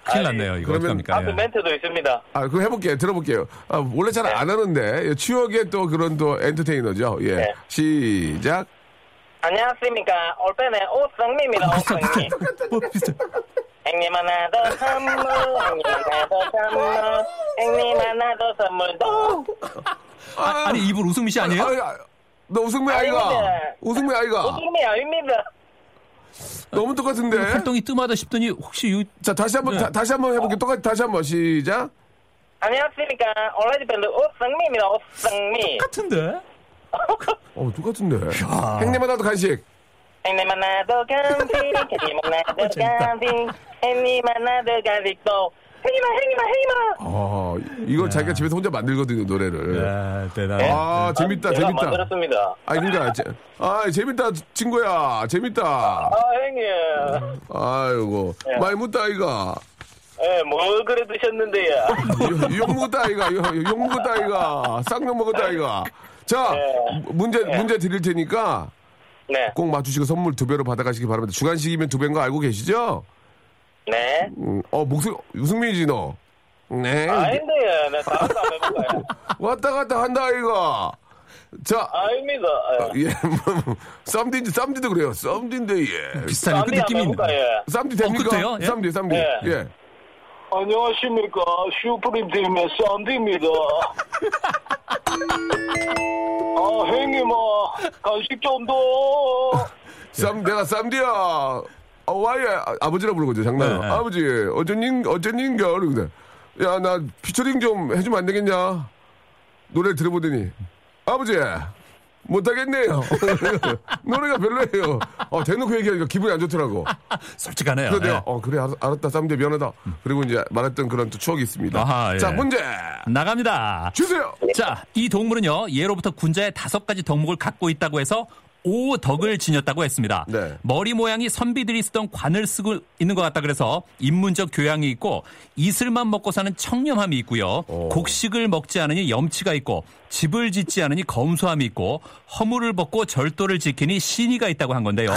큰일 아니, 났네요, 이거. 그러면 어떡합니까? 앞에 예. 멘트도 있습니다. 아, 그거 해볼게요. 들어볼게요. 아, 원래 잘 안 하는데 추억의 또 그런 또 엔터테이너죠. 예. 네. 시작. 안녕하십니까. 올빼미 우승민입니다, 우승민. 뭐 비슷해. 형님 하나 더 선물, 형님 하나 더 선물, 형님 하나 더 선물도. 아, 아니, 이분 우승민 씨 아니에요? 아, 아, 너 우승민 아이가? 아닙니다. 우승민 아이가? 우승민 아닙니다. 너무 똑같은데? 활동이 뜸하다 싶더니 혹시 요 자, 다시 한 번, 네. 다, 다시 한번 해볼게 요. 똑같이 다시 한 번. 시작. 안녕하십니까. 온라인 밴드 우승민입니다, 우승민. 같은데? 어, 똑같은데? 행님 하나도 간식. 더 간식, 더 간식, 하나 더 간식도 행이마, 행이마, 행이마. 아, 이거 자기가 집에서 혼자 만들거든요, 노래를. 네, 대단해. 아, 재밌다, 제가 재밌다. 만들었습니다. 아, 그러니까, 제- 아, 재밌다, 친구야. 재밌다. 아, 행님. 아이고. 예. 많이 묻다, 아이가. 예, 뭘 그래 드셨는데요? 욕 먹었다, 아이가. 욕, 욕 먹었다, 아이가. 쌍욕 먹었다, 아이가. 자, 문제, 문제 드릴 테니까 네. 꼭 맞추시고 선물 두 배로 받아가시기 바랍니다. 주간식이면 두 배인 거 알고 계시죠? 네. 음, 어, 목소리, 유승민이지, 너. 네. 아닌데요. 네, 다른 거 한번 해볼까요? 왔다 갔다 한다, 아이가. 자, 아닙니다. 예. 예, 뭐, 쌈디인지, 쌈디도 그래요. 쌈디인데, 예. 비슷하게 그 느낌이 있는데. 해볼까요? 쌈디 됩니까? 어? 예? 쌈디, 쌈디. 예. 예. 안녕하십니까. 슈프림 팀의 썬디입니다. 아, 행님아, 간식 좀 더. 쌈, 내가 쌈디야. 어, 와예. 아, 아버지라 부르거든, 장난으로. 네, 네. 아버지, 어쩐인, 어쩐인가? 그러거든. 야, 나 피처링 좀 해주면 안 되겠냐? 노래 들어보더니. 아버지, 못하겠네요. 노래가 별로예요. 어, 대놓고 얘기하니까 기분이 안 좋더라고. 솔직하네요. 내가, 예. 어, 그래, 알, 알았다, 쌈디 미안하다. 그리고 이제 말했던 그런 또 추억이 있습니다. 아하, 예. 자, 문제 나갑니다. 주세요. 자, 이 동물은요, 예로부터 군자의 다섯 가지 덕목을 갖고 있다고 해서 오덕을 지녔다고 했습니다. 네. 머리 모양이 선비들이 쓰던 관을 쓰고 있는 것 같다 그래서 인문적 교양이 있고 이슬만 먹고 사는 청렴함이 있고요. 곡식을 먹지 않으니 염치가 있고 집을 짓지 않으니 검소함이 있고 허물을 벗고 절도를 지키니 신의가 있다고 한 건데요.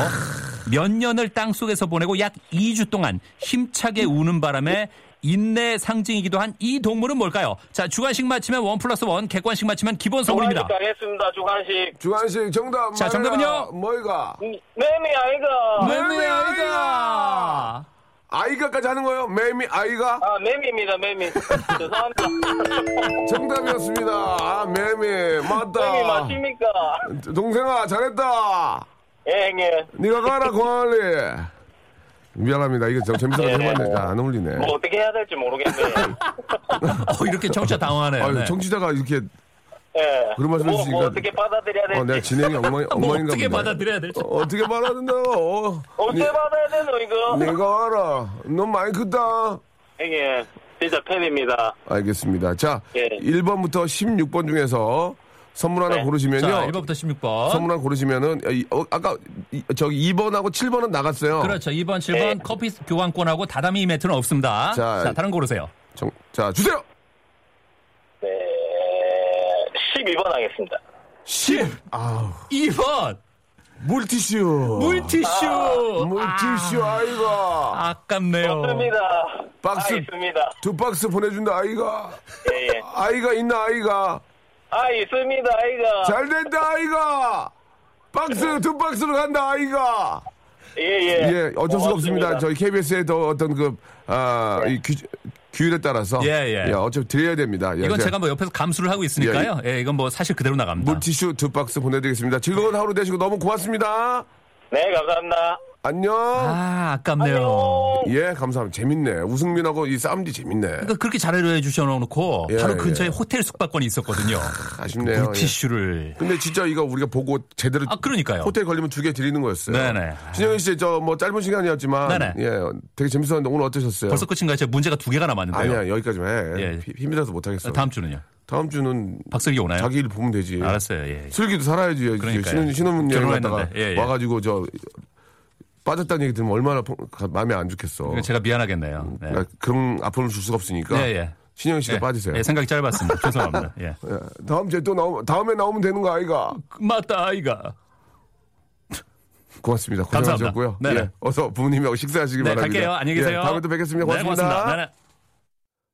몇 년을 땅 속에서 보내고 약 2주 동안 힘차게 우는 바람에 인내의 상징이기도 한 이 동물은 뭘까요? 자, 주관식 맞히면 원 플러스 원, 객관식 맞히면 기본 선물입니다. 주간식 가겠습니다, 주간식. 주한식 정답. 자. 정답은요? 뭐이가? 매미 아이가. 매미 아이가! 아이가까지 하는 거예요? 매미 아이가? 아, 매미입니다, 매미. 죄송합니다. 정답이었습니다. 아, 매미. 맞다. 매미 맞습니까? 동생아, 잘했다. 예, 형님. 네가 가라, 광안리. 미안합니다. 이게 좀 재밌어서 예. 해봤네. 아, 안 어울리네. 뭐 어떻게 해야 될지 모르겠네요. 어, 이렇게 청취자 당황하네요. 아유, 네. 청취자가 이렇게 예. 그런 말씀 뭐, 해주시니까. 뭐 어떻게 받아들여야 될지. 어, 내가 진행이 엉망, 뭐 엉망인가 어떻게 보네. 받아들여야 될지. 어, 어떻게 받아들인다고? 어, 어떻게 네- 받아야 되노, 이거? 내가 알아. 너 많이 크다. 형님, 진짜 팬입니다. 알겠습니다. 자, 예. 1번부터 16번 중에서 선물 하나 네. 고르시면요. 자, 1번부터 16번. 선물 하나 고르시면은 어, 이- 어, 아까 이- 저기 2번하고 7번은 나갔어요. 그렇죠. 2번, 7번 네. 커피 교환권하고 다다미 매트는 없습니다. 자, 자, 다른 거 고르세요. 정- 자, 주세요. 네. 12번 하겠습니다. 10. 아우. 2번 물티슈. 물티슈. 물티슈 아이가. 아, 아깝네요. 좋습니다. 박스. 아, 있습니다. 두 박스 보내준다 아이가. 예, 예. 아이가 있나 아이가. 아, 있습니다, 아이가. 잘 된다 아이가. 박스 두 박스로 간다 아이가. 예, 예. 예, 어쩔 수가 고맙습니다. 없습니다. 저희 KBS의 더 어떤 그, 아, 이 규, 규율에 따라서. 예, 예. 어차피 드려야 됩니다. 예, 이건 제- 제가 뭐 옆에서 감수를 하고 있으니까요. 예, 이건 뭐 사실 그대로 나갑니다. 물티슈 두 박스 보내드리겠습니다. 즐거운 하루 되시고 너무 고맙습니다. 네, 감사합니다. 안녕. 아, 아깝네요. 안녕. 예, 감사합니다. 재밌네. 우승민하고 이 싸움디 재밌네. 그러니까 그렇게 잘해 주셔놓고 예, 바로 예. 근처에 호텔 숙박권이 있었거든요. 아쉽네요. 물티슈를. 예. 근데 진짜 이거 우리가 보고 제대로 아, 그러니까요. 호텔 걸리면 두 개 드리는 거였어요. 네네. 신영희 씨, 저 뭐 짧은 시간이었지만 네네. 예, 되게 재밌었는데 오늘 어떠셨어요? 벌써 끝인가요? 제가 문제가 두 개가 남았는데요. 아니야, 여기까지만 해. 예. 피- 힘이 들어서 못 하겠어. 다음 주는요? 다음 주는 박슬기 오나요? 자기 일 보면 되지. 알았어요. 예. 슬기도 살아야지. 신혼, 신혼여행. 갔다가 예, 예. 와가지고 저 빠졌다는 얘기 들으면 얼마나 마음에 안 좋겠어. 그러니까 제가 미안하겠네요. 네. 그런 아픔을 줄 수가 없으니까. 예, 예. 신영희 씨도 예. 빠지세요. 예, 생각이 짧았습니다. 죄송합니다. 예. 예. 다음 주에 또 나오 다음에 나오면 되는 거 아이가? 맞다, 아이가. 고맙습니다. 고생하셨고요. 예. 어서 부모님하고 식사하시길 네, 바랍니다. 갈게요. 안녕히 계세요. 예, 다음에 또 뵙겠습니다. 네, 고맙습니다. 고맙습니다.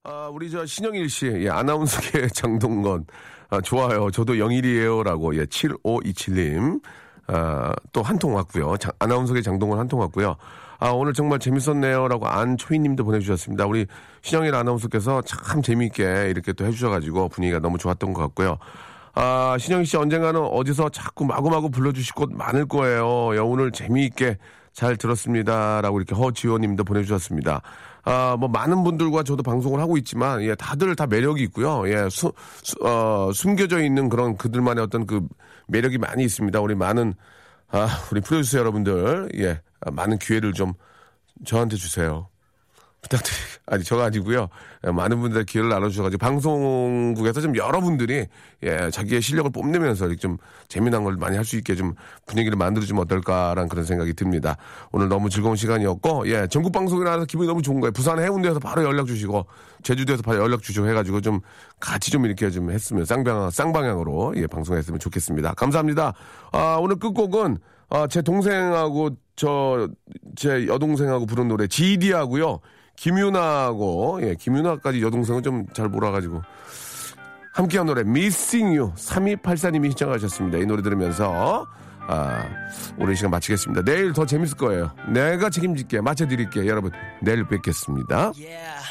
아, 우리 저 신영일 씨, 예, 아나운서계 장동건. 아, 좋아요. 저도 영일이에요 라고, 예, 7527님. 아, 또 한 통 왔고요. 장- 아나운서계 장동건 한 통 왔고요. 아, 오늘 정말 재밌었네요 라고 안초희 님도 보내주셨습니다. 우리 신영일 아나운서께서 참 재미있게 이렇게 또 해주셔가지고 분위기가 너무 좋았던 것 같고요. 아, 신영희 씨 언젠가는 어디서 자꾸 마구마구 불러주실 곳 많을 거예요. 예, 오늘 재미있게 잘 들었습니다 라고 이렇게 허지호 님도 보내주셨습니다. 아, 뭐 많은 분들과 저도 방송을 하고 있지만, 예, 다들 다 매력이 있고요. 예, 수, 수- 어, 숨겨져 있는 그런 그들만의 어떤 그 매력이 많이 있습니다. 우리 많은, 아, 우리 프로듀서 여러분들, 예, 아, 많은 기회를 좀 저한테 주세요. 부탁드리, 아니, 저가 아니고요. 예, 많은 분들 기회를 나눠주셔가지고, 방송국에서 좀 여러분들이, 예, 자기의 실력을 뽐내면서 좀 재미난 걸 많이 할 수 있게 좀 분위기를 만들어주면 어떨까라는 그런 생각이 듭니다. 오늘 너무 즐거운 시간이었고, 예, 전국 방송이라서 기분이 너무 좋은 거예요. 부산 해운대에서 바로 연락 주시고, 제주도에서 바로 연락 주시고 해가지고 좀 같이 좀 이렇게 좀 했으면, 쌍방향, 쌍방향으로, 예, 방송했으면 좋겠습니다. 감사합니다. 아, 오늘 끝곡은, 아, 제 동생하고 저 제 여동생하고 부른 노래 GD하고요. 김윤아하고 예, 김윤아까지 여동생은 좀 잘 몰아가지고 함께한 노래 Missing You 3284님이 신청하셨습니다. 이 노래 들으면서 아, 이 시간 마치겠습니다. 내일 더 재밌을 거예요. 내가 책임질게. 맞춰드릴게요. 여러분, 내일 뵙겠습니다. Yeah.